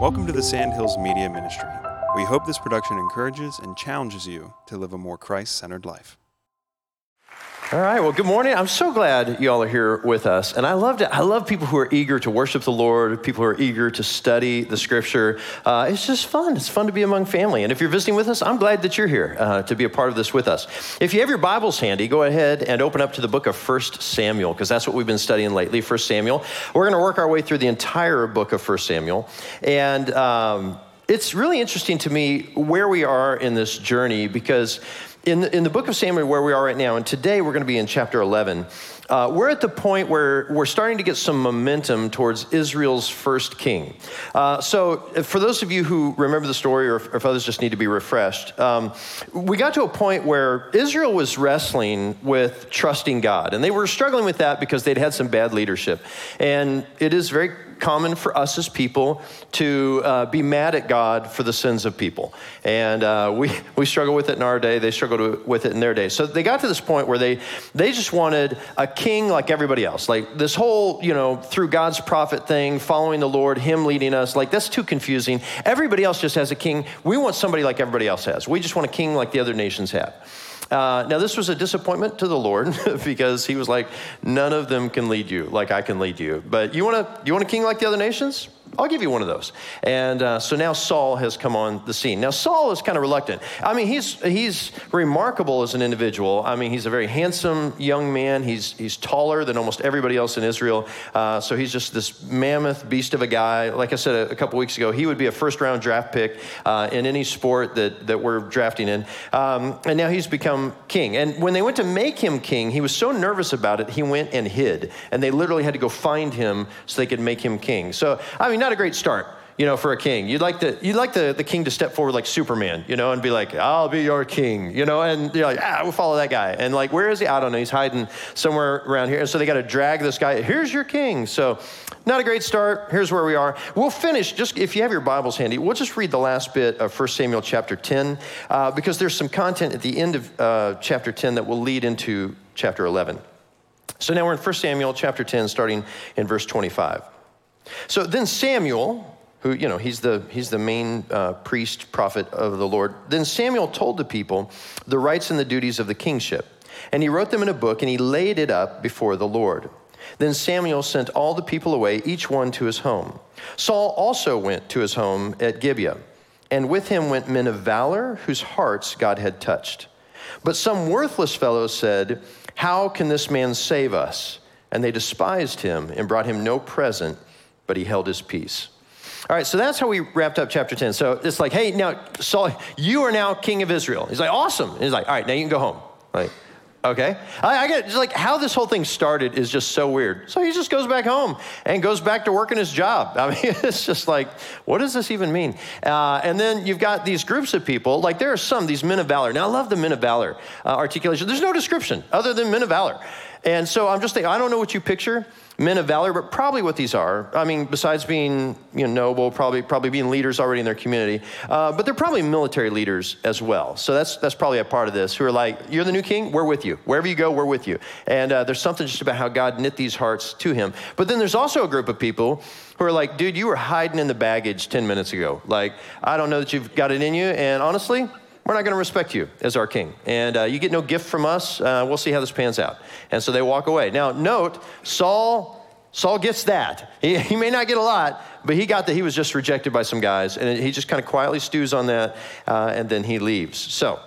Welcome to the Sandhills Media Ministry. We hope this production encourages and challenges you to live a more Christ centered life. All right. Well, good morning. I'm so glad you all are here with us, and I love it. I love people who are eager to worship the Lord, people who are eager to study the Scripture. Uh, it's just fun. It's fun to be among family. And if you're visiting with us, I'm glad that you're here uh, to be a part of this with us. If you have your Bibles handy, go ahead and open up to the book of First Samuel, because that's what we've been studying lately. First Samuel. We're going to work our way through the entire book of First Samuel, and. Um, it's really interesting to me where we are in this journey because in the, in the book of Samuel, where we are right now, and today we're going to be in chapter 11, uh, we're at the point where we're starting to get some momentum towards Israel's first king. Uh, so, for those of you who remember the story, or if, others just need to be refreshed, um, we got to a point where Israel was wrestling with trusting God, and they were struggling with that because they'd had some bad leadership. And it is very common for us as people to uh, be mad at God for the sins of people. And uh, we, we struggle with it in our day, they struggled with it in their day. So they got to this point where they, they just wanted a king like everybody else. Like this whole, you know, through God's prophet thing, following the Lord, Him leading us, like that's too confusing. Everybody else just has a king. We want somebody like everybody else has. We just want a king like the other nations have. Uh, now, this was a disappointment to the Lord because he was like, none of them can lead you like I can lead you. But you want, to, you want a king like the other nations? I'll give you one of those. And uh, so now Saul has come on the scene. Now, Saul is kind of reluctant. I mean, he's, he's remarkable as an individual. I mean, he's a very handsome young man. He's, he's taller than almost everybody else in Israel. Uh, so he's just this mammoth beast of a guy. Like I said a, a couple weeks ago, he would be a first round draft pick uh, in any sport that, that we're drafting in. Um, and now he's become king. And when they went to make him king, he was so nervous about it, he went and hid. And they literally had to go find him so they could make him king. So, I mean, not a great start you know, for a king. You'd like the you'd like the, the king to step forward like Superman, you know, and be like, I'll be your king, you know, and you're like, ah, we'll follow that guy. And like, where is he? I don't know. He's hiding somewhere around here. And so they got to drag this guy. Here's your king. So not a great start. Here's where we are. We'll finish, just if you have your Bibles handy, we'll just read the last bit of 1 Samuel chapter 10, uh, because there's some content at the end of uh, chapter 10 that will lead into chapter 11. So now we're in 1 Samuel chapter 10, starting in verse 25. So then Samuel, who, you know, he's the, he's the main uh, priest, prophet of the Lord, then Samuel told the people the rights and the duties of the kingship. And he wrote them in a book and he laid it up before the Lord. Then Samuel sent all the people away, each one to his home. Saul also went to his home at Gibeah, and with him went men of valor whose hearts God had touched. But some worthless fellows said, How can this man save us? And they despised him and brought him no present but he held his peace. All right, so that's how we wrapped up chapter 10. So it's like, hey, now, Saul, you are now king of Israel. He's like, awesome. And he's like, all right, now you can go home. Like, okay. I, I get just like how this whole thing started is just so weird. So he just goes back home and goes back to working his job. I mean, it's just like, what does this even mean? Uh, and then you've got these groups of people, like there are some, these men of valor. Now, I love the men of valor uh, articulation. There's no description other than men of valor. And so I'm just thinking, I don't know what you picture men of valor, but probably what these are. I mean, besides being you know, noble, probably probably being leaders already in their community, uh, but they're probably military leaders as well. So that's that's probably a part of this. Who are like, you're the new king, we're with you. Wherever you go, we're with you. And uh, there's something just about how God knit these hearts to Him. But then there's also a group of people who are like, dude, you were hiding in the baggage 10 minutes ago. Like, I don't know that you've got it in you, and honestly we're not going to respect you as our king. And uh, you get no gift from us. Uh, we'll see how this pans out. And so they walk away. Now, note, Saul. Saul gets that. He, he may not get a lot, but he got that he was just rejected by some guys. And he just kind of quietly stews on that, uh, and then he leaves. So,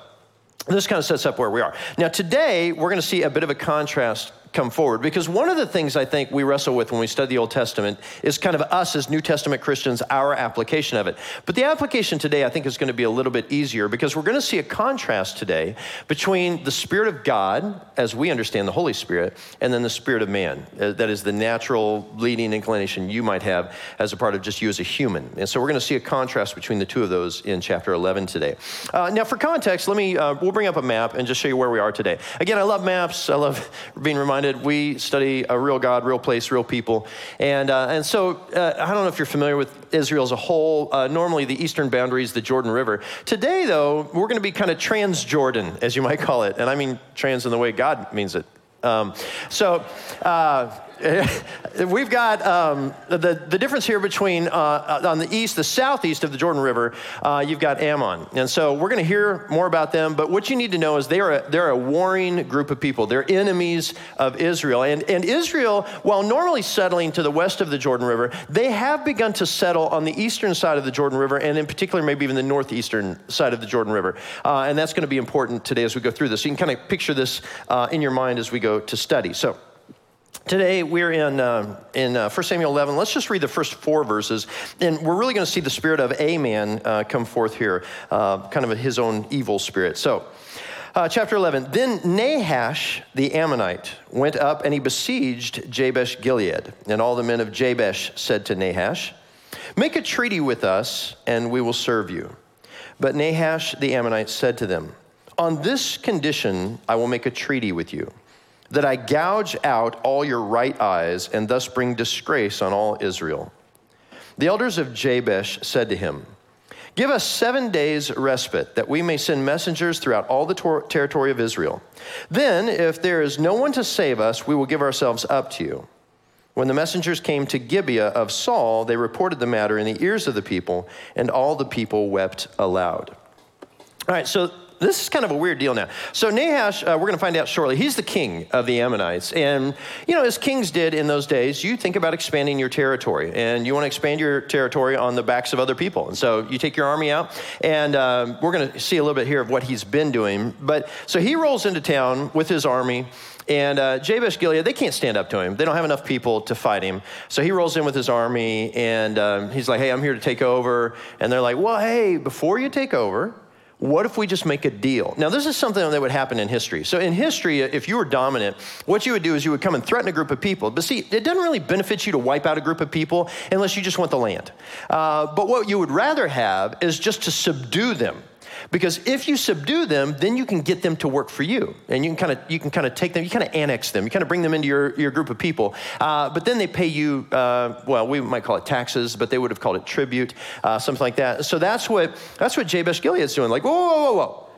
this kind of sets up where we are. Now, today, we're going to see a bit of a contrast come forward. Because one of the things I think we wrestle with when we study the Old Testament is kind of us as New Testament Christians, our application of it. But the application today, I think, is going to be a little bit easier because we're going to see a contrast today between the Spirit of God, as we understand the Holy Spirit, and then the Spirit of man. Uh, that is the natural leading inclination you might have as a part of just you as a human. And so we're going to see a contrast between the two of those in chapter 11 today. Uh, now, for context, let me, uh, we'll bring up a map and just show you where we are today. Again, I love maps. I love being reminded reminded we study a real God, real place, real people. And, uh, and so uh, I don't know if you're familiar with Israel as a whole. Uh, normally, the eastern boundary is the Jordan River. Today, though, we're going to be kind of trans Jordan, as you might call it. And I mean trans in the way God means it. Um, so, uh, we've got um, the, the difference here between uh, on the east, the southeast of the Jordan River, uh, you've got Ammon. And so we're going to hear more about them, but what you need to know is they are a, they're a warring group of people. They're enemies of Israel. And, and Israel, while normally settling to the west of the Jordan River, they have begun to settle on the eastern side of the Jordan River, and in particular, maybe even the northeastern side of the Jordan River. Uh, and that's going to be important today as we go through this. So you can kind of picture this uh, in your mind as we go to study. So, Today we're in uh, in uh, 1 Samuel 11. Let's just read the first four verses, and we're really going to see the spirit of a man uh, come forth here, uh, kind of his own evil spirit. So, uh, chapter 11. Then Nahash the Ammonite went up and he besieged Jabesh Gilead, and all the men of Jabesh said to Nahash, "Make a treaty with us, and we will serve you." But Nahash the Ammonite said to them, "On this condition I will make a treaty with you." That I gouge out all your right eyes and thus bring disgrace on all Israel. The elders of Jabesh said to him, Give us seven days' respite, that we may send messengers throughout all the tor- territory of Israel. Then, if there is no one to save us, we will give ourselves up to you. When the messengers came to Gibeah of Saul, they reported the matter in the ears of the people, and all the people wept aloud. All right, so this is kind of a weird deal now. So Nahash, uh, we're going to find out shortly. He's the king of the Ammonites, and you know, as kings did in those days, you think about expanding your territory, and you want to expand your territory on the backs of other people. And so you take your army out, and um, we're going to see a little bit here of what he's been doing. But so he rolls into town with his army. And uh, Jabesh Gilead, they can't stand up to him. They don't have enough people to fight him. So he rolls in with his army, and um, he's like, Hey, I'm here to take over. And they're like, Well, hey, before you take over, what if we just make a deal? Now, this is something that would happen in history. So, in history, if you were dominant, what you would do is you would come and threaten a group of people. But see, it doesn't really benefit you to wipe out a group of people unless you just want the land. Uh, but what you would rather have is just to subdue them. Because if you subdue them, then you can get them to work for you, and you can kind of you can kind of take them, you kind of annex them, you kind of bring them into your, your group of people. Uh, but then they pay you, uh, well, we might call it taxes, but they would have called it tribute, uh, something like that. So that's what that's what Jabesh Gilead's doing. Like, whoa, whoa, whoa, whoa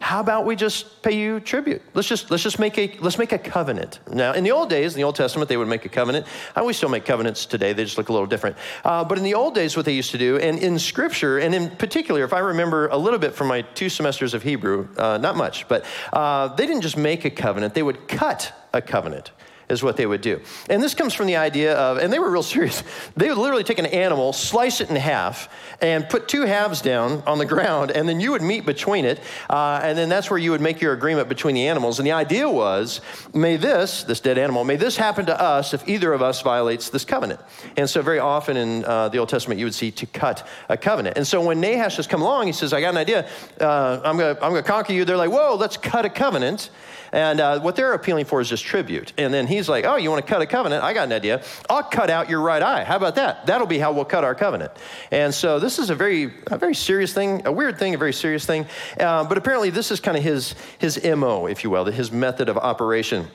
how about we just pay you tribute? Let's just let's just make a let's make a covenant. Now, in the old days, in the Old Testament, they would make a covenant. And we still make covenants today. They just look a little different. Uh, but in the old days, what they used to do, and in Scripture, and in particular, if I remember a little bit from my two semesters of Hebrew, uh, not much, but uh, they didn't just make a covenant; they would cut a covenant is what they would do. And this comes from the idea of, and they were real serious, they would literally take an animal, slice it in half, and put two halves down on the ground, and then you would meet between it, uh, and then that's where you would make your agreement between the animals. And the idea was, may this, this dead animal, may this happen to us if either of us violates this covenant. And so very often in uh, the Old Testament, you would see to cut a covenant. And so when Nahash has come along, he says, I got an idea, uh, I'm going to I'm gonna conquer you. They're like, whoa, let's cut a covenant. And uh, what they're appealing for is just tribute. And then he's like, Oh, you want to cut a covenant? I got an idea. I'll cut out your right eye. How about that? That'll be how we'll cut our covenant. And so this is a very, a very serious thing, a weird thing, a very serious thing. Uh, but apparently, this is kind of his, his MO, if you will, his method of operation.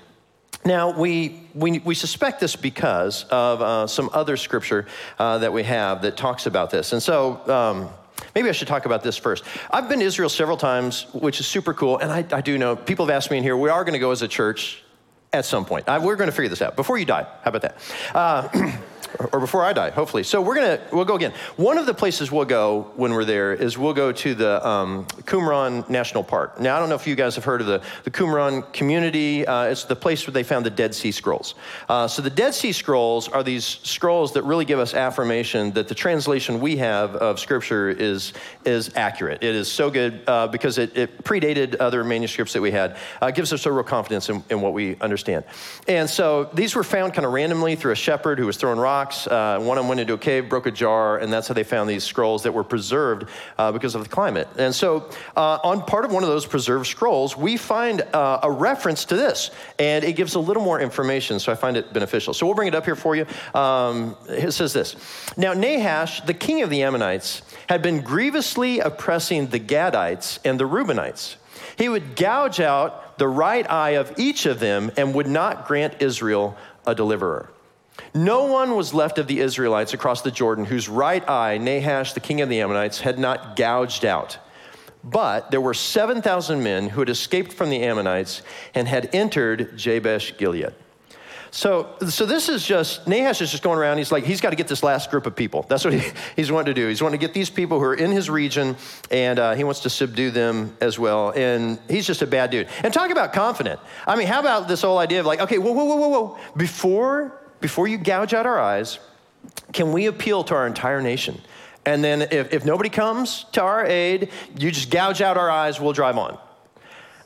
Now, we, we, we, suspect this because of uh, some other scripture uh, that we have that talks about this. And so, um, Maybe I should talk about this first. I've been to Israel several times, which is super cool. And I, I do know people have asked me in here, we are going to go as a church at some point. I, we're going to figure this out before you die. How about that? Uh, or before I die, hopefully. So we're gonna we'll go again. One of the places we'll go when we're there is we'll go to the um, Qumran National Park. Now I don't know if you guys have heard of the the Qumran community. Uh, it's the place where they found the Dead Sea Scrolls. Uh, so the Dead Sea Scrolls are these scrolls that really give us affirmation that the translation we have of Scripture is is accurate. It is so good uh, because it, it, predated other manuscripts that we had. Uh, it gives us a real confidence in, in what we understand. And so these were found kind of randomly through a shepherd who was throwing rocks rocks. Uh, one of them went into a cave, broke a jar, and that's how they found these scrolls that were preserved uh, because of the climate. And so, uh, on part of one of those preserved scrolls, we find uh, a reference to this, and it gives a little more information, so I find it beneficial. So, we'll bring it up here for you. Um, it says this Now, Nahash, the king of the Ammonites, had been grievously oppressing the Gadites and the Reubenites. He would gouge out the right eye of each of them and would not grant Israel a deliverer. No one was left of the Israelites across the Jordan whose right eye Nahash, the king of the Ammonites, had not gouged out. But there were 7,000 men who had escaped from the Ammonites and had entered Jabesh Gilead. So, so this is just, Nahash is just going around. He's like, he's got to get this last group of people. That's what he, he's wanting to do. He's wanting to get these people who are in his region, and uh, he wants to subdue them as well. And he's just a bad dude. And talk about confident. I mean, how about this whole idea of like, okay, whoa, whoa, whoa, whoa, whoa. Before, before you gouge out our eyes, can we appeal to our entire nation? And then if, if nobody comes to our aid, you just gouge out our eyes, we'll drive on.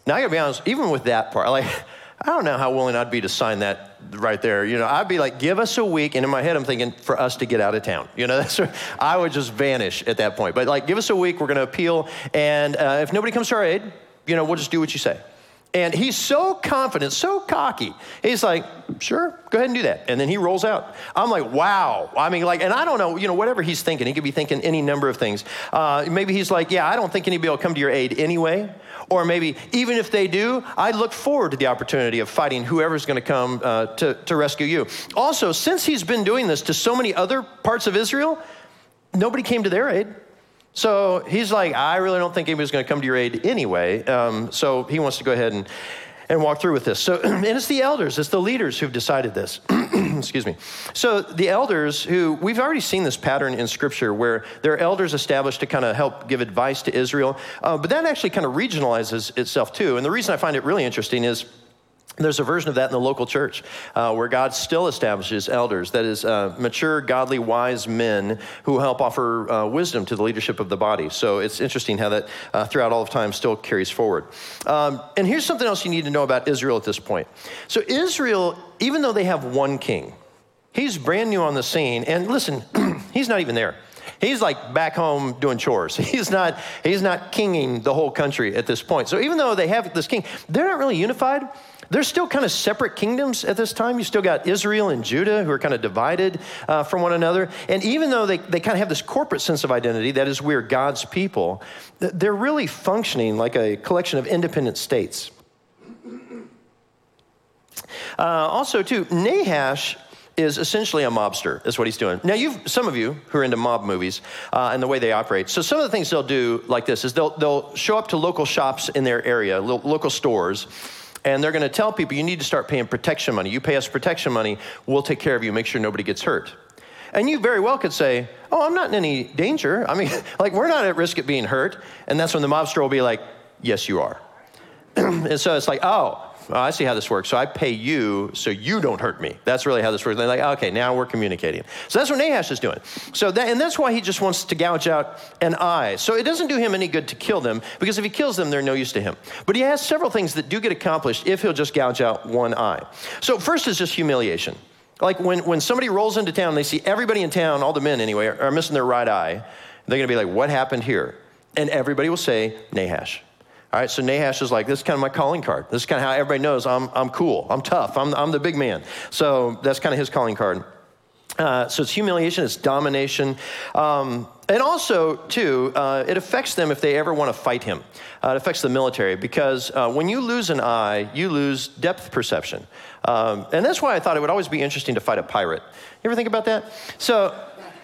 Now, I gotta be honest, even with that part, like, I don't know how willing I'd be to sign that right there. You know, I'd be like, give us a week. And in my head, I'm thinking, for us to get out of town. You know, that's I would just vanish at that point. But like, give us a week. We're to appeal. And uh, if nobody comes to our aid, you know, we'll just do what you say. And he's so confident, so cocky. He's like, sure, go ahead and do that. And then he rolls out. I'm like, wow. I mean, like, and I don't know, you know, whatever he's thinking, he could be thinking any number of things. Uh, maybe he's like, yeah, I don't think anybody will come to your aid anyway. Or maybe even if they do, I look forward to the opportunity of fighting whoever's going to come uh, to, to rescue you. Also, since he's been doing this to so many other parts of Israel, nobody came to their aid. So he's like, I really don't think anybody's going to come to your aid anyway. Um, so he wants to go ahead and, and walk through with this. So, and it's the elders, it's the leaders who've decided this. Excuse me. So the elders who, we've already seen this pattern in scripture where there are elders established to kind of help give advice to Israel, uh, but that actually kind of regionalizes itself too. And the reason I find it really interesting is there's a version of that in the local church uh, where God still establishes elders, that is, uh, mature, godly, wise men who help offer uh, wisdom to the leadership of the body. So it's interesting how that uh, throughout all of time still carries forward. Um, and here's something else you need to know about Israel at this point. So, Israel, even though they have one king, he's brand new on the scene. And listen, he's not even there. He's like back home doing chores. He's not, he's not kinging the whole country at this point. So even though they have this king, they're not really unified. They're still kind of separate kingdoms at this time. You still got Israel and Judah who are kind of divided uh, from one another. And even though they, they kind of have this corporate sense of identity, that is, we're God's people, they're really functioning like a collection of independent states. Uh, also, too, Nahash is essentially a mobster, is what he's doing. Now, you've, some of you who are into mob movies uh, and the way they operate, so some of the things they'll do like this is they'll, they'll show up to local shops in their area, local stores, and they're going to tell people you need to start paying protection money. You pay us protection money, we'll take care of you, make sure nobody gets hurt. And you very well could say, Oh, I'm not in any danger. I mean, like, we're not at risk of being hurt. And that's when the mobster will be like, Yes, you are. and so it's like, Oh, oh, I see how this works. So I pay you so you don't hurt me. That's really how this works. And they're like, ah, okay, now we're communicating. So that's what Nahash is doing. So that, and that's why he just wants to gouge out an eye. So it doesn't do him any good to kill them because if he kills them, they're no use to him. But he has several things that do get accomplished if he'll just gouge out one eye. So first is just humiliation. Like when, when somebody rolls into town, they see everybody in town, all the men anyway, are, are missing their right eye. They're going to be like, what happened here? And everybody will say, Nahash. All right, so Nahash is like, this is kind of my calling card. This is kind of how everybody knows I'm, I'm cool, I'm tough, I'm, I'm the big man. So that's kind of his calling card. Uh, so it's humiliation, it's domination. Um, and also, too, uh, it affects them if they ever want to fight him. Uh, it affects the military because uh, when you lose an eye, you lose depth perception. Um, and that's why I thought it would always be interesting to fight a pirate. You ever think about that? So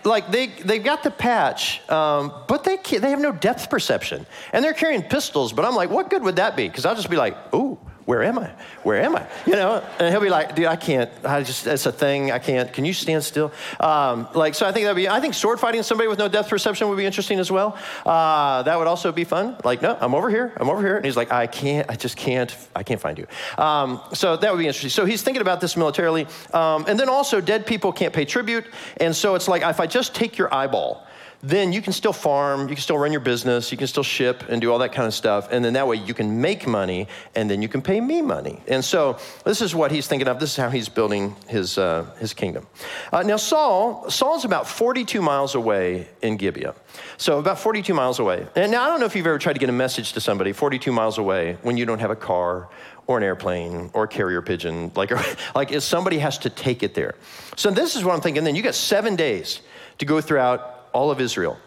like they they've got the patch, um, but they they have no depth perception, and they're carrying pistols. But I'm like, what good would that be? Because I'll just be like, ooh, where am I? Where am I? You know, and he'll be like, dude, I can't. I just, it's a thing. I can't. Can you stand still? Um, like, so I think that'd be, I think sword fighting somebody with no depth perception would be interesting as well. Uh, that would also be fun. Like, no, I'm over here. I'm over here. And he's like, I can't, I just can't, I can't find you. Um, so that would be interesting. So he's thinking about this militarily. Um, and then also, dead people can't pay tribute. And so it's like, if I just take your eyeball, then you can still farm, you can still run your business, you can still ship and do all that kind of stuff. And then that way you can make money and then you can pay me money. And so this is what he's thinking of. This is how he's building his, uh, his kingdom. Uh, now, Saul, Saul's about 42 miles away in Gibeah. So about 42 miles away. And now I don't know if you've ever tried to get a message to somebody 42 miles away when you don't have a car or an airplane or a carrier pigeon. Like, like somebody has to take it there. So this is what I'm thinking. Then you got seven days to go throughout all of Israel.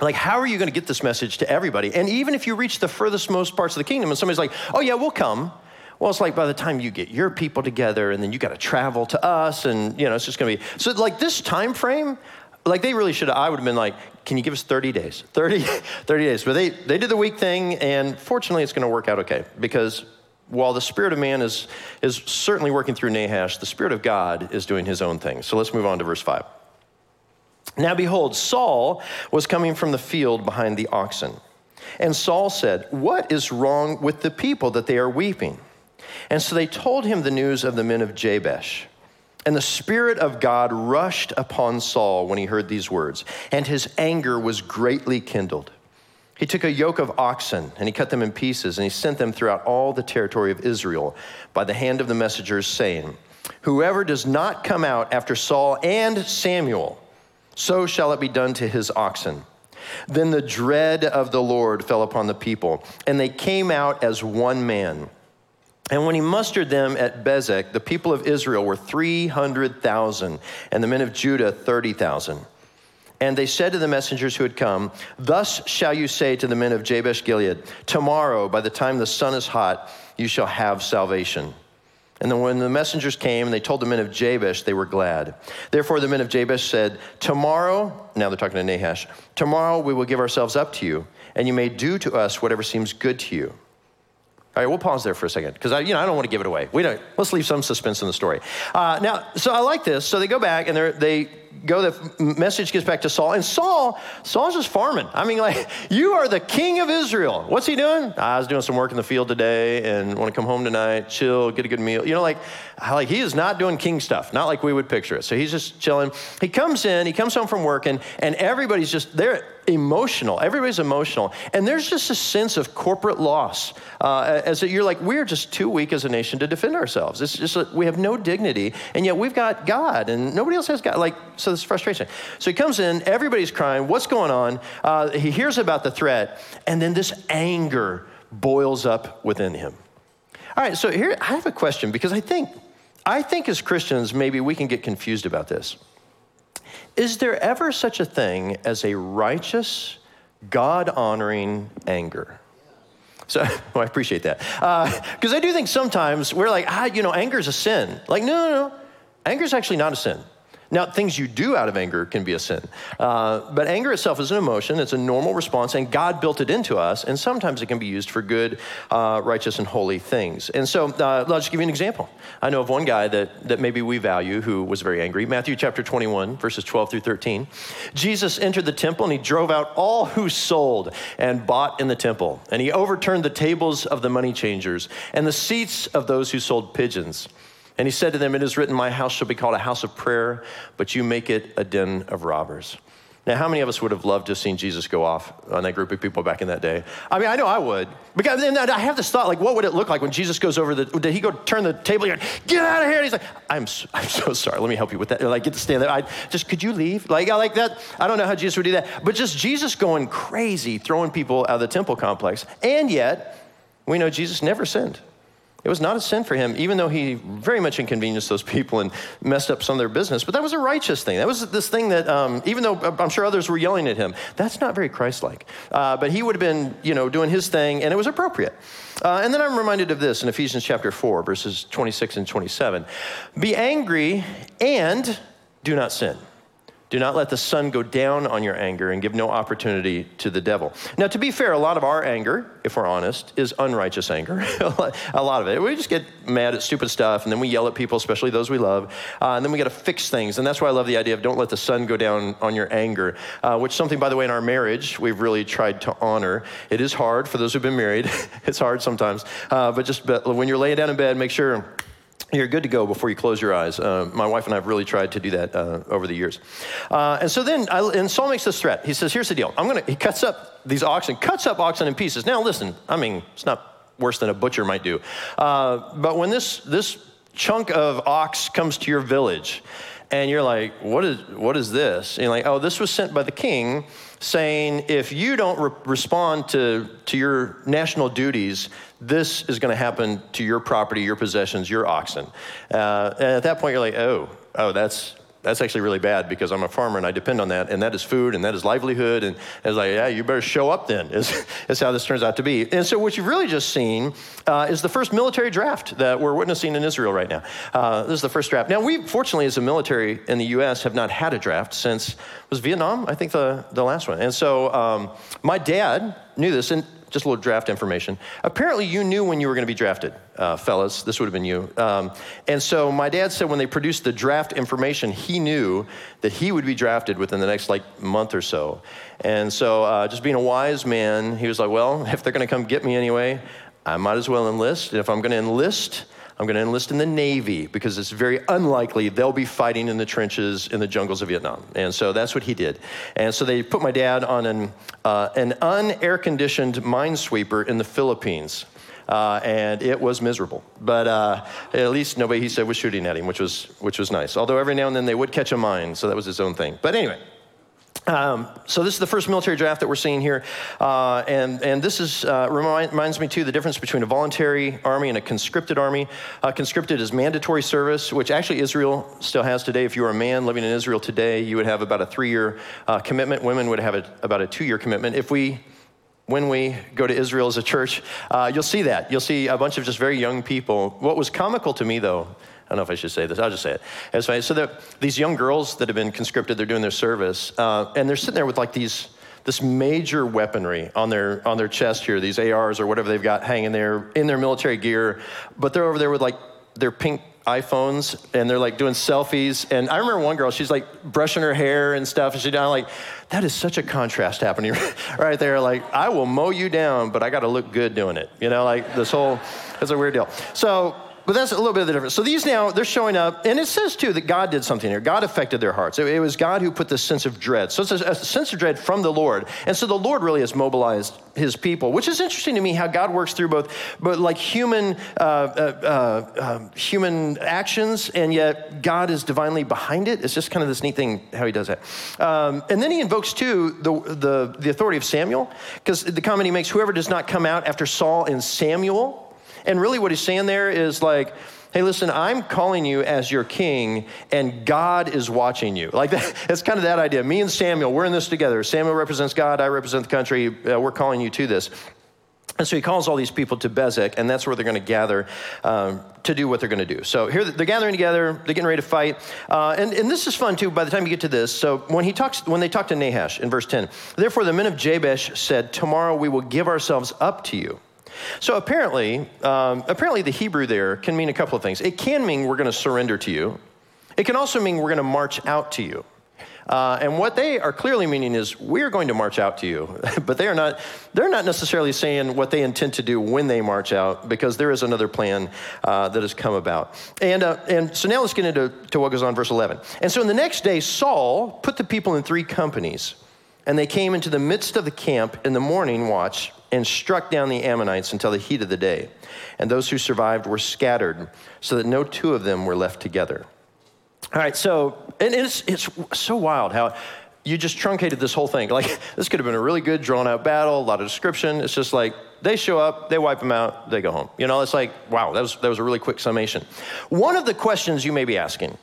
Like, how are you going to get this message to everybody? And even if you reach the furthest most parts of the kingdom and somebody's like, oh, yeah, we'll come. Well, it's like by the time you get your people together and then you got to travel to us and, you know, it's just going to be. So, like, this time frame, like, they really should have, I would have been like, can you give us 30 days? 30, 30 days. But they, they did the week thing, and fortunately, it's going to work out okay because while the spirit of man is, is certainly working through Nahash, the spirit of God is doing his own thing. So let's move on to verse 5. Now behold, Saul was coming from the field behind the oxen. And Saul said, What is wrong with the people that they are weeping? And so they told him the news of the men of Jabesh. And the Spirit of God rushed upon Saul when he heard these words, and his anger was greatly kindled. He took a yoke of oxen and he cut them in pieces, and he sent them throughout all the territory of Israel by the hand of the messengers, saying, Whoever does not come out after Saul and Samuel, so shall it be done to his oxen. Then the dread of the Lord fell upon the people, and they came out as one man. And when he mustered them at Bezek, the people of Israel were 300,000, and the men of Judah 30,000. And they said to the messengers who had come, Thus shall you say to the men of Jabesh Gilead, Tomorrow, by the time the sun is hot, you shall have salvation. And then when the messengers came and they told the men of Jabesh, they were glad. Therefore, the men of Jabesh said, Tomorrow, now they're talking to Nahash, tomorrow we will give ourselves up to you, and you may do to us whatever seems good to you. All right, we'll pause there for a second because I, you know, I don't want to give it away. We don't. Let's leave some suspense in the story. Uh, now, so I like this. So they go back and they go, the message gets back to Saul. And Saul, Saul's just farming. I mean, like, you are the king of Israel. What's he doing? I was doing some work in the field today and want to come home tonight, chill, get a good meal. You know, like, like he is not doing king stuff, not like we would picture it. So he's just chilling. He comes in, he comes home from work, and, and everybody's just, they're emotional. Everybody's emotional. And there's just a sense of corporate loss. Uh, as you're like, we're just too weak as a nation to defend ourselves. It's just, we have no dignity, and yet we've got God, and nobody else has God. Like, so this frustration. So he comes in, everybody's crying. What's going on? Uh, he hears about the threat, and then this anger boils up within him. All right, so here I have a question because I think, I think as Christians, maybe we can get confused about this. Is there ever such a thing as a righteous, God honoring anger? So well, I appreciate that. Because uh, I do think sometimes we're like, ah, you know, anger is a sin. Like, no, no, no. Anger is actually not a sin. Now, things you do out of anger can be a sin. Uh, but anger itself is an emotion, it's a normal response, and God built it into us, and sometimes it can be used for good, uh, righteous, and holy things. And so, uh, I'll just give you an example. I know of one guy that, that maybe we value who was very angry. Matthew chapter 21, verses 12 through 13. Jesus entered the temple and he drove out all who sold and bought in the temple, and he overturned the tables of the money changers and the seats of those who sold pigeons. And he said to them, It is written, My house shall be called a house of prayer, but you make it a den of robbers. Now, how many of us would have loved to have seen Jesus go off on that group of people back in that day? I mean, I know I would. Because then I have this thought, like, what would it look like when Jesus goes over the, did he go turn the table here, get out of here? And he's like, I'm, I'm so sorry, let me help you with that. Like, get to stand there. I just, could you leave? Like, I like that. I don't know how Jesus would do that. But just Jesus going crazy, throwing people out of the temple complex. And yet, we know Jesus never sinned. It was not a sin for him, even though he very much inconvenienced those people and messed up some of their business. But that was a righteous thing. That was this thing that, um, even though I'm sure others were yelling at him, that's not very Christ-like. Uh, but he would have been, you know, doing his thing, and it was appropriate. Uh, and then I'm reminded of this in Ephesians chapter 4, verses 26 and 27. Be angry and do not sin. Do not let the sun go down on your anger and give no opportunity to the devil. Now, to be fair, a lot of our anger, if we're honest, is unrighteous anger. a lot of it. We just get mad at stupid stuff and then we yell at people, especially those we love. Uh, and then we got to fix things. And that's why I love the idea of don't let the sun go down on your anger, uh, which something, by the way, in our marriage, we've really tried to honor. It is hard for those who've been married. it's hard sometimes. Uh, but just but when you're laying down in bed, make sure you're good to go before you close your eyes. Uh, my wife and I have really tried to do that uh, over the years. Uh, and so then, I, and Saul makes this threat. He says, "Here's the deal. I'm gonna." He cuts up these oxen, cuts up oxen in pieces. Now, listen. I mean, it's not worse than a butcher might do. Uh, but when this this chunk of ox comes to your village, and you're like, "What is what is this?" And you're like, "Oh, this was sent by the king." Saying if you don't re- respond to, to your national duties, this is going to happen to your property, your possessions, your oxen. Uh, and at that point, you're like, oh, oh, that's that's actually really bad because I'm a farmer and I depend on that, and that is food and that is livelihood. And it's like, yeah, you better show up then, is, is how this turns out to be. And so, what you've really just seen uh, is the first military draft that we're witnessing in Israel right now. Uh, this is the first draft. Now, we, fortunately, as a military in the U.S., have not had a draft since, was Vietnam, I think, the, the last one. And so, um, my dad knew this. And just a little draft information. Apparently, you knew when you were going to be drafted, uh, fellas. This would have been you. Um, and so my dad said when they produced the draft information, he knew that he would be drafted within the next like month or so. And so, uh, just being a wise man, he was like, "Well, if they're going to come get me anyway, I might as well enlist. And if I'm going to enlist." I'm going to enlist in the Navy because it's very unlikely they'll be fighting in the trenches in the jungles of Vietnam. And so that's what he did. And so they put my dad on an, uh, an unair conditioned minesweeper in the Philippines. Uh, and it was miserable. But uh, at least nobody, he said, was shooting at him, which was, which was nice. Although every now and then they would catch a mine, so that was his own thing. But anyway, um, so this is the first military draft that we're seeing here, uh, and and this is uh, reminds me too the difference between a voluntary army and a conscripted army. Uh, conscripted is mandatory service, which actually Israel still has today. If you were a man living in Israel today, you would have about a three-year uh, commitment. Women would have a, about a two-year commitment. If we when we go to Israel as a church, uh, you'll see that. You'll see a bunch of just very young people. What was comical to me, though, I don't know if I should say this. I'll just say it. Funny. So these young girls that have been conscripted, they're doing their service, uh, and they're sitting there with like these this major weaponry on their on their chest here, these ARs or whatever they've got hanging there in their military gear, but they're over there with like their pink iPhones and they're like doing selfies. And I remember one girl, she's like brushing her hair and stuff, and she's down like, that is such a contrast happening right there. Like, I will mow you down, but I got to look good doing it. You know, like this whole, it's a weird deal. So but that's a little bit of the difference. So these now, they're showing up, and it says too that God did something here. God affected their hearts. It, was God who put this sense of dread. So it's a, a, sense of dread from the Lord. And so the Lord really has mobilized his people, which is interesting to me how God works through both, but like human, uh, uh, uh, um, human actions, and yet God is divinely behind it. It's just kind of this neat thing how he does that. Um, and then he invokes too the, the, the authority of Samuel, because the comment he makes, whoever does not come out after Saul and Samuel, and really, what he's saying there is like, hey, listen, I'm calling you as your king, and God is watching you. Like, that, it's kind of that idea. Me and Samuel, we're in this together. Samuel represents God, I represent the country. Uh, we're calling you to this. And so he calls all these people to Bezek, and that's where they're going to gather um, to do what they're going to do. So here they're gathering together, they're getting ready to fight, uh, and, and this is fun too. By the time you get to this, so when he talks, when they talk to Nahash in verse ten, therefore the men of Jabesh said, "Tomorrow we will give ourselves up to you." So apparently, um, apparently the Hebrew there can mean a couple of things. It can mean we're going to surrender to you. It can also mean we're going to march out to you. Uh, and what they are clearly meaning is we're going to march out to you, but they are not. They're not necessarily saying what they intend to do when they march out, because there is another plan uh, that has come about. And uh, and so now let's get into to what goes on, verse eleven. And so in the next day, Saul put the people in three companies, and they came into the midst of the camp in the morning watch and struck down the Ammonites until the heat of the day. And those who survived were scattered, so that no two of them were left together. All right, so, and it's, it's so wild how you just truncated this whole thing. Like, this could have been a really good, drawn out battle, a lot of description. It's just like, they show up, they wipe them out, they go home. You know, it's like, wow, that was, that was a really quick summation. One of the questions you may be asking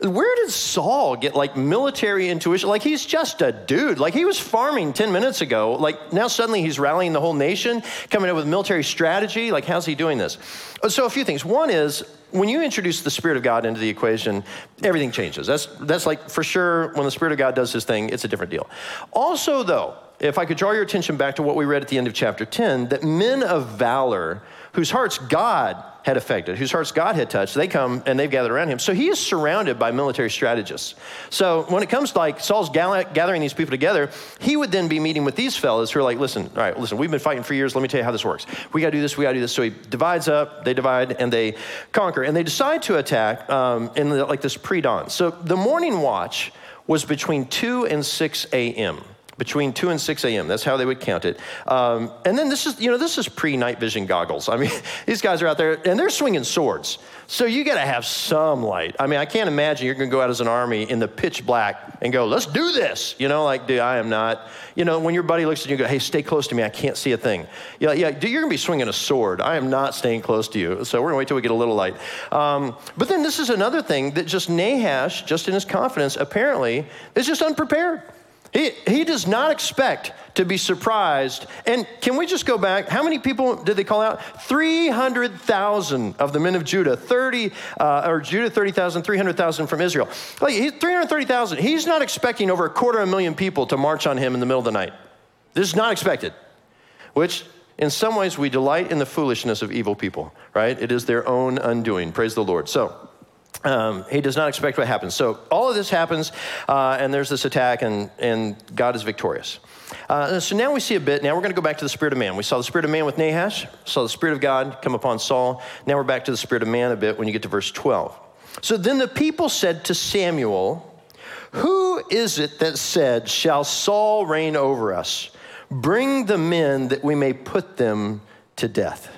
where did Saul get like military intuition? Like he's just a dude. Like he was farming 10 minutes ago. Like now suddenly he's rallying the whole nation, coming up with military strategy. Like how's he doing this? Uh, so a few things. One is when you introduce the Spirit of God into the equation, everything changes. That's, that's like for sure when the Spirit of God does his thing, it's a different deal. Also, though, if I could draw your attention back to what we read at the end of chapter 10, that men of valor whose hearts God had affected, whose hearts God had touched, they come and they've gathered around him. So he is surrounded by military strategists. So when it comes to like Saul's gathering these people together, he would then be meeting with these fellows who are like, listen, all right, listen, we've been fighting for years. Let me tell you how this works. We got to do this, we got to do this. So he divides up, they divide, and they conquer. And they decide to attack um, in the, like this pre dawn. So the morning watch was between 2 and 6 a.m between 2 and 6 a.m. That's how they would count it. Um, and then this is, you know, this is pre night vision goggles. I mean, these guys are out there and they're swinging swords. So you got to have some light. I mean, I can't imagine you're going to go out as an army in the pitch black and go, let's do this. You know, like, dude, I am not. You know, when your buddy looks at you and go, hey, stay close to me. I can't see a thing. Yeah, yeah, dude, you're going to be swinging a sword. I am not staying close to you. So we're going to wait till we get a little light. Um, but then this is another thing that just Nahash, just in his confidence, apparently is just unprepared. He, he does not expect to be surprised. And can we just go back? How many people did they call out? 300,000 of the men of Judah, 30, uh, or Judah 30,000, 300,000 from Israel. Like 330,000. He's not expecting over a quarter of a million people to march on him in the middle of the night. This is not expected, which In some ways, we delight in the foolishness of evil people, right? It is their own undoing. Praise the Lord. So, um, he does not expect what happens. So all of this happens, uh, and there's this attack, and, and God is victorious. Uh, so now we see a bit. Now we're going to go back to the spirit of man. We saw the spirit of man with Nahash, saw the spirit of God come upon Saul. Now we're back to the spirit of man a bit when you get to verse 12. So then the people said to Samuel, Who is it that said, Shall Saul reign over us? Bring the men that we may put them to death.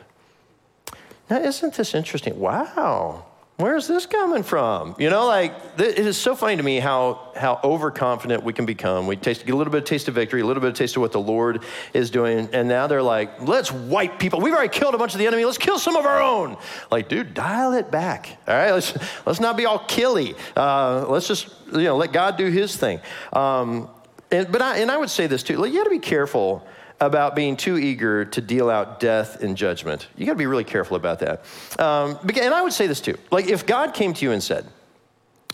Now, isn't this interesting? Wow where's this coming from? You know, like it is so funny to me how how overconfident we can become. We taste get a little bit of taste of victory, a little bit of taste of what the Lord is doing, and now they're like, let's wipe people. We've already killed a bunch of the enemy. Let's kill some of our own. Like, dude, dial it back. All right, let's let's not be all killy. Uh, let's just you know let God do His thing. Um, and but I, and I would say this too. Like, you got to be careful about being too eager to deal out death and judgment. You got to be really careful about that. Um, and I would say this too. Like, if God came to you and said,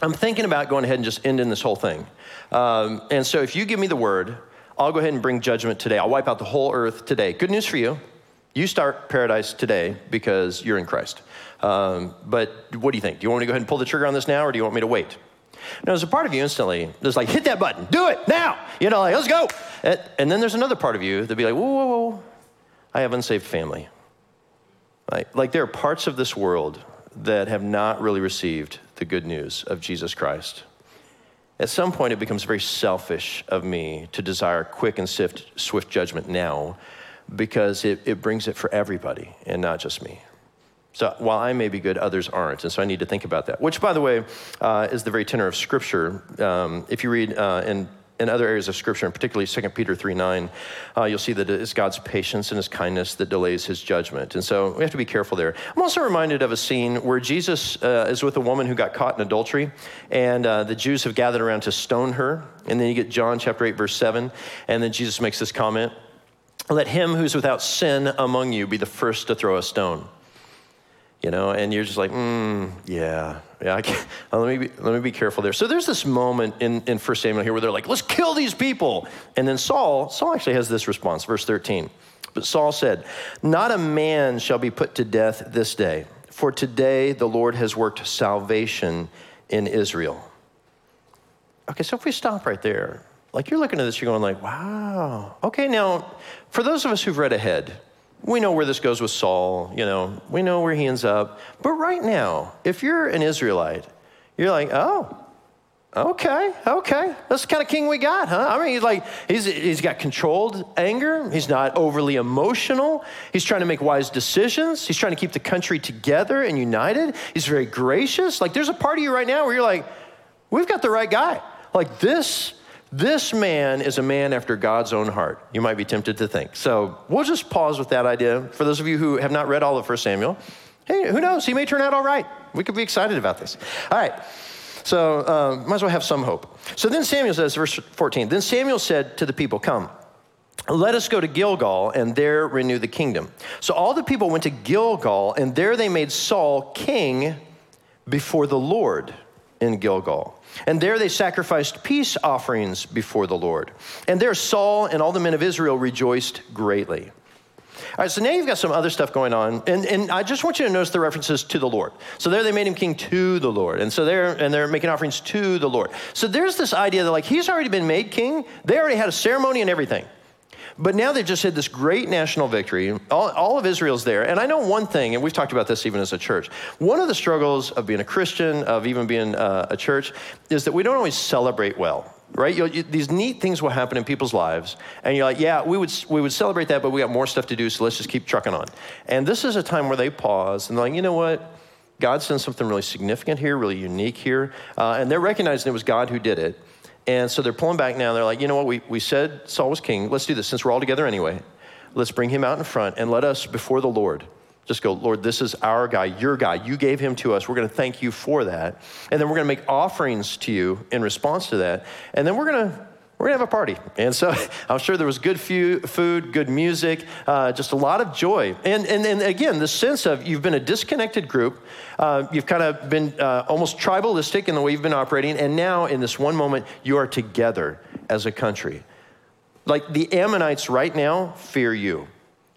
I'm thinking about going ahead and just ending this whole thing. Um, and so if you give me the word, I'll go ahead and bring judgment today. I'll wipe out the whole earth today. Good news for you. You start paradise today because you're in Christ. Um, but what do you think? Do you want me to go ahead and pull the trigger on this now, or do you want me to wait? Now, there's a part of you instantly that's like, hit that button, do it now. You know, like, let's go. Eh, and then there's another part of you that'd be like, whoa, whoa, whoa, I have unsaved family. Like, like there are parts of this world that have not really received the good news of Jesus Christ. At some point, it becomes very selfish of me to desire quick and swift, swift judgment now because it, it brings it for everybody and not just me. So while I may be good, others aren't. And so I need to think about that, which, by the way, uh, is the very tenor of Scripture. Um, if you read uh, in in other areas of Scripture, and particularly 2 Peter 3 9, uh, you'll see that it's God's patience and his kindness that delays his judgment. And so we have to be careful there. I'm also reminded of a scene where Jesus uh, is with a woman who got caught in adultery, and uh, the Jews have gathered around to stone her. And then you get John chapter 8, verse 7, and then Jesus makes this comment Let him who's without sin among you be the first to throw a stone you know, and you're just like, mm, yeah, yeah. Let me be, let me be careful there. So there's this moment in in First Samuel here where they're like, let's kill these people, and then Saul Saul actually has this response, verse 13. But Saul said, "Not a man shall be put to death this day, for today the Lord has worked salvation in Israel." Okay, so if we stop right there, like you're looking at this, you're going like, "Wow." Okay, now for those of us who've read ahead we know where this goes with Saul, you know, we know where he ends up. But right now, if you're an Israelite, you're like, oh, okay, okay. That's the kind of king we got, huh? I mean, he's like, he's, he's got controlled anger. He's not overly emotional. He's trying to make wise decisions. He's trying to keep the country together and united. He's very gracious. Like, there's a part of you right now where you're like, we've got the right guy. Like, this this man is a man after God's own heart, you might be tempted to think. So we'll just pause with that idea. For those of you who have not read all of 1 Samuel, hey, who knows? He may turn out all right. We could be excited about this. All right. So uh, might as well have some hope. So then Samuel says, verse 14, then Samuel said to the people, Come, let us go to Gilgal and there renew the kingdom. So all the people went to Gilgal, and there they made Saul king before the Lord in Gilgal. And there they sacrificed peace offerings before the Lord. And there Saul and all the men of Israel rejoiced greatly. All right, so now you've got some other stuff going on, and, and I just want you to notice the references to the Lord. So there they made him king to the Lord, and so they're and they're making offerings to the Lord. So there's this idea that like he's already been made king. They already had a ceremony and everything. But now they've just had this great national victory. All, all, of Israel's there. And I know one thing, and we've talked about this even as a church. One of the struggles of being a Christian, of even being uh, a church, is that we don't always celebrate well. Right? You, these neat things will happen in people's lives, and you're like, yeah, we would, we would celebrate that, but we got more stuff to do, so let's just keep trucking on. And this is a time where they pause and they're like, you know what? God sent something really significant here, really unique here. Uh, and they're recognizing it was God who did it. And so they're pulling back now. They're like, you know what? We, we said Saul was king. Let's do this since we're all together anyway. Let's bring him out in front and let us, before the Lord, just go, Lord, this is our guy, your guy. You gave him to us. We're going to thank you for that. And then we're going to make offerings to you in response to that. And then we're going to we're gonna have a party. And so I'm sure there was good food, good music, uh, just a lot of joy. And, and, and again, the sense of you've been a disconnected group, uh, you've kind of been uh, almost tribalistic in the way you've been operating, and now in this one moment, you are together as a country. Like the Ammonites right now fear you.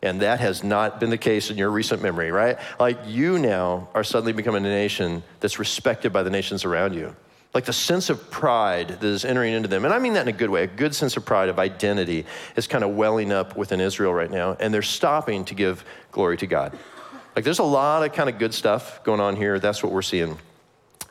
And that has not been the case in your recent memory, right? Like you now are suddenly becoming a nation that's respected by the nations around you. Like the sense of pride that is entering into them. And I mean that in a good way. A good sense of pride, of identity is kind of welling up within Israel right now. And they're stopping to give glory to God. Like there's a lot of kind of good stuff going on here. That's what we're seeing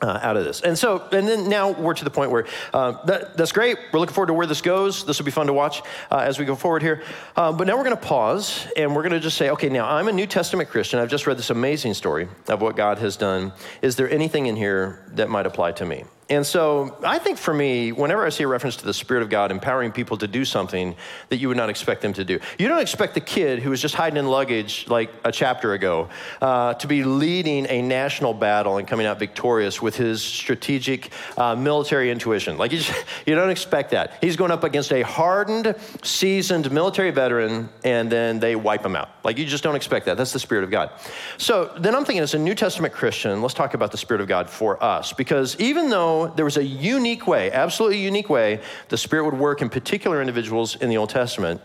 uh, out of this. And so, and then now we're to the point where uh, that, that's great. We're looking forward to where this goes. This will be fun to watch uh, as we go forward here. Uh, but now we're going to pause and we're going to just say, okay, now I'm a New Testament Christian. I've just read this amazing story of what God has done. Is there anything in here that might apply to me? And so I think for me, whenever I see a reference to the Spirit of God empowering people to do something that you would not expect them to do, you don't expect the kid who was just hiding in luggage like a chapter ago uh, to be leading a national battle and coming out victorious with his strategic uh, military intuition. Like you, just, you don't expect that. He's going up against a hardened, seasoned military veteran, and then they wipe him out. Like you just don't expect that. That's the Spirit of God. So then I'm thinking, as a New Testament Christian, let's talk about the Spirit of God for us. Because even though there was a unique way, absolutely unique way, the Spirit would work in particular individuals in the Old Testament,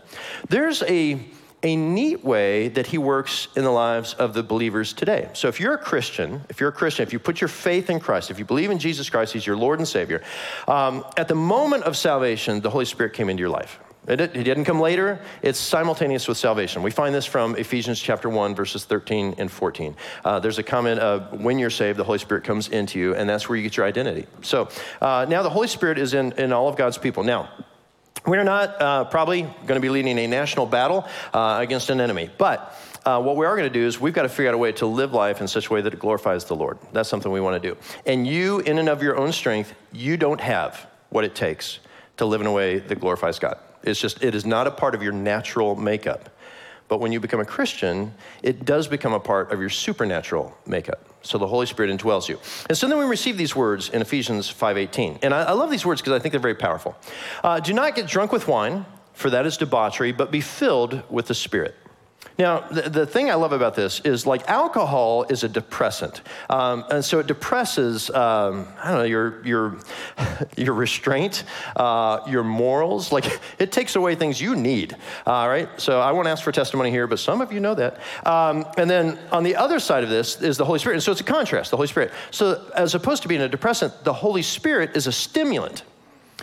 there's a a neat way that he works in the lives of the believers today. So, if you're a Christian, if you're a Christian, if you put your faith in Christ, if you believe in Jesus Christ, He's your Lord and Savior, um, at the moment of salvation, the Holy Spirit came into your life. It, didn't come later. It's simultaneous with salvation. We find this from Ephesians chapter 1, verses 13 and 14. Uh, there's a comment of when you're saved, the Holy Spirit comes into you, and that's where you get your identity. So uh, now the Holy Spirit is in, in all of God's people. Now, we're not uh, probably going to be leading a national battle uh, against an enemy, but uh, what we are going to do is we've got to figure out a way to live life in such a way that it glorifies the Lord. That's something we want to do. And you, in and of your own strength, you don't have what it takes to live in a way that glorifies God. It's just, it is not a part of your natural makeup. But when you become a Christian, it does become a part of your supernatural makeup. So the Holy Spirit indwells you. And so then we receive these words in Ephesians 5.18. And I, I love these words because I think they're very powerful. Uh, Do not get drunk with wine, for that is debauchery, but be filled with the Spirit. Now, the, the thing I love about this is like alcohol is a depressant. Um, and so it depresses, um, I don't know, your, your, your restraint, uh, your morals. Like it takes away things you need. All right. So I won't ask for testimony here, but some of you know that. Um, and then on the other side of this is the Holy Spirit. And so it's a contrast, the Holy Spirit. So as opposed to being a depressant, the Holy Spirit is a stimulant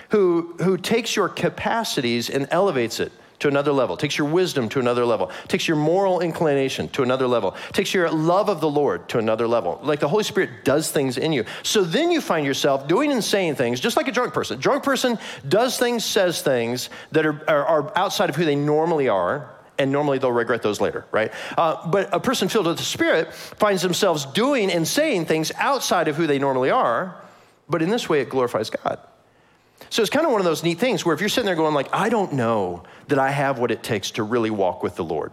who, who takes your capacities and elevates it to another level, takes your wisdom to another level, takes your moral inclination to another level, takes your love of the Lord to another level. Like the Holy Spirit does things in you. So then you find yourself doing and saying things just like a drunk person. A drunk person does things, says things that are, are, are outside of who they normally are, and normally they'll regret those later, right? Uh, but a person filled with the Spirit finds themselves doing and saying things outside of who they normally are, but in this way it glorifies God. So it's kind of one of those neat things where if you're sitting there going like, I don't know that I have what it takes to really walk with the Lord.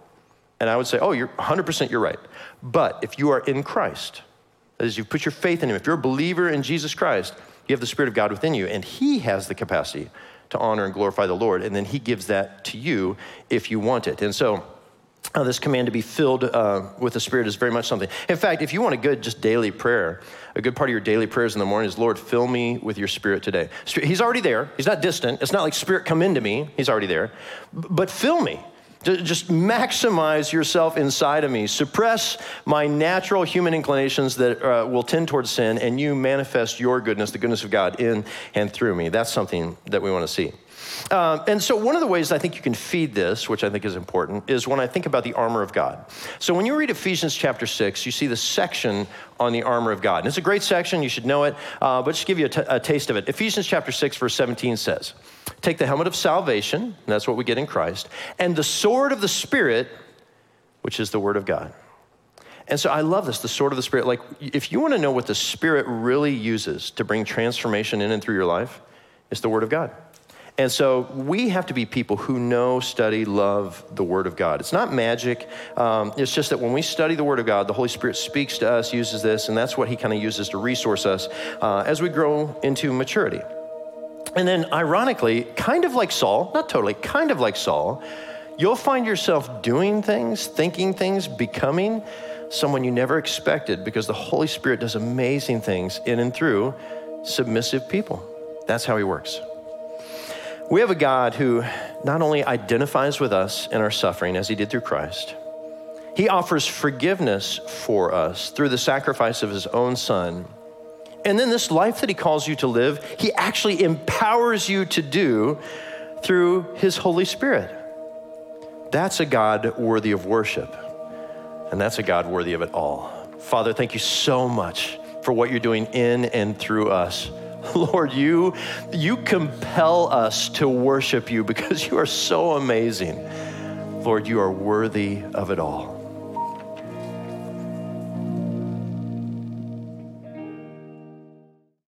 And I would say, oh, you're 100% you're right. But if you are in Christ, that is, you've put your faith in Him, if you're a believer in Jesus Christ, you have the Spirit of God within you, and He has the capacity to honor and glorify the Lord, and then He gives that to you if you want it. And so, uh, this command to be filled uh, with the Spirit is very much something. In fact, if you want a good, just daily prayer, a good part of your daily prayers in the morning is, Lord, fill me with your Spirit today. He's already there. He's not distant. It's not like Spirit, come into me. He's already there. But fill me. Just maximize yourself inside of me. Suppress my natural human inclinations that uh, will tend towards sin, and you manifest your goodness, the goodness of God, in and through me. That's something that we want to see. Um, and so, one of the ways I think you can feed this, which I think is important, is when I think about the armor of God. So, when you read Ephesians chapter 6, you see the section on the armor of God. And it's a great section, you should know it, uh, but just give you a, t- a taste of it. Ephesians chapter 6, verse 17 says, Take the helmet of salvation, that's what we get in Christ, and the sword of the Spirit, which is the word of God. And so I love this, the sword of the Spirit. Like, if you want to know what the Spirit really uses to bring transformation in and through your life, it's the Word of God. And so we have to be people who know, study, love the Word of God. It's not magic. Um, it's just that when we study the Word of God, the Holy Spirit speaks to us, uses this, and that's what He kind of uses to resource us uh, as we grow into maturity. And then, ironically, kind of like Saul, not totally, kind of like Saul, you'll find yourself doing things, thinking things, becoming someone you never expected because the Holy Spirit does amazing things in and through submissive people. That's how He works. We have a God who not only identifies with us in our suffering as he did through Christ, he offers forgiveness for us through the sacrifice of his own son. And then this life that he calls you to live, he actually empowers you to do through his Holy Spirit. That's a God worthy of worship. And that's a God worthy of it all. Father, thank you so much for what you're doing in and through us. Lord, you, you compel us to worship you because you are so amazing. Lord, you are worthy of it all.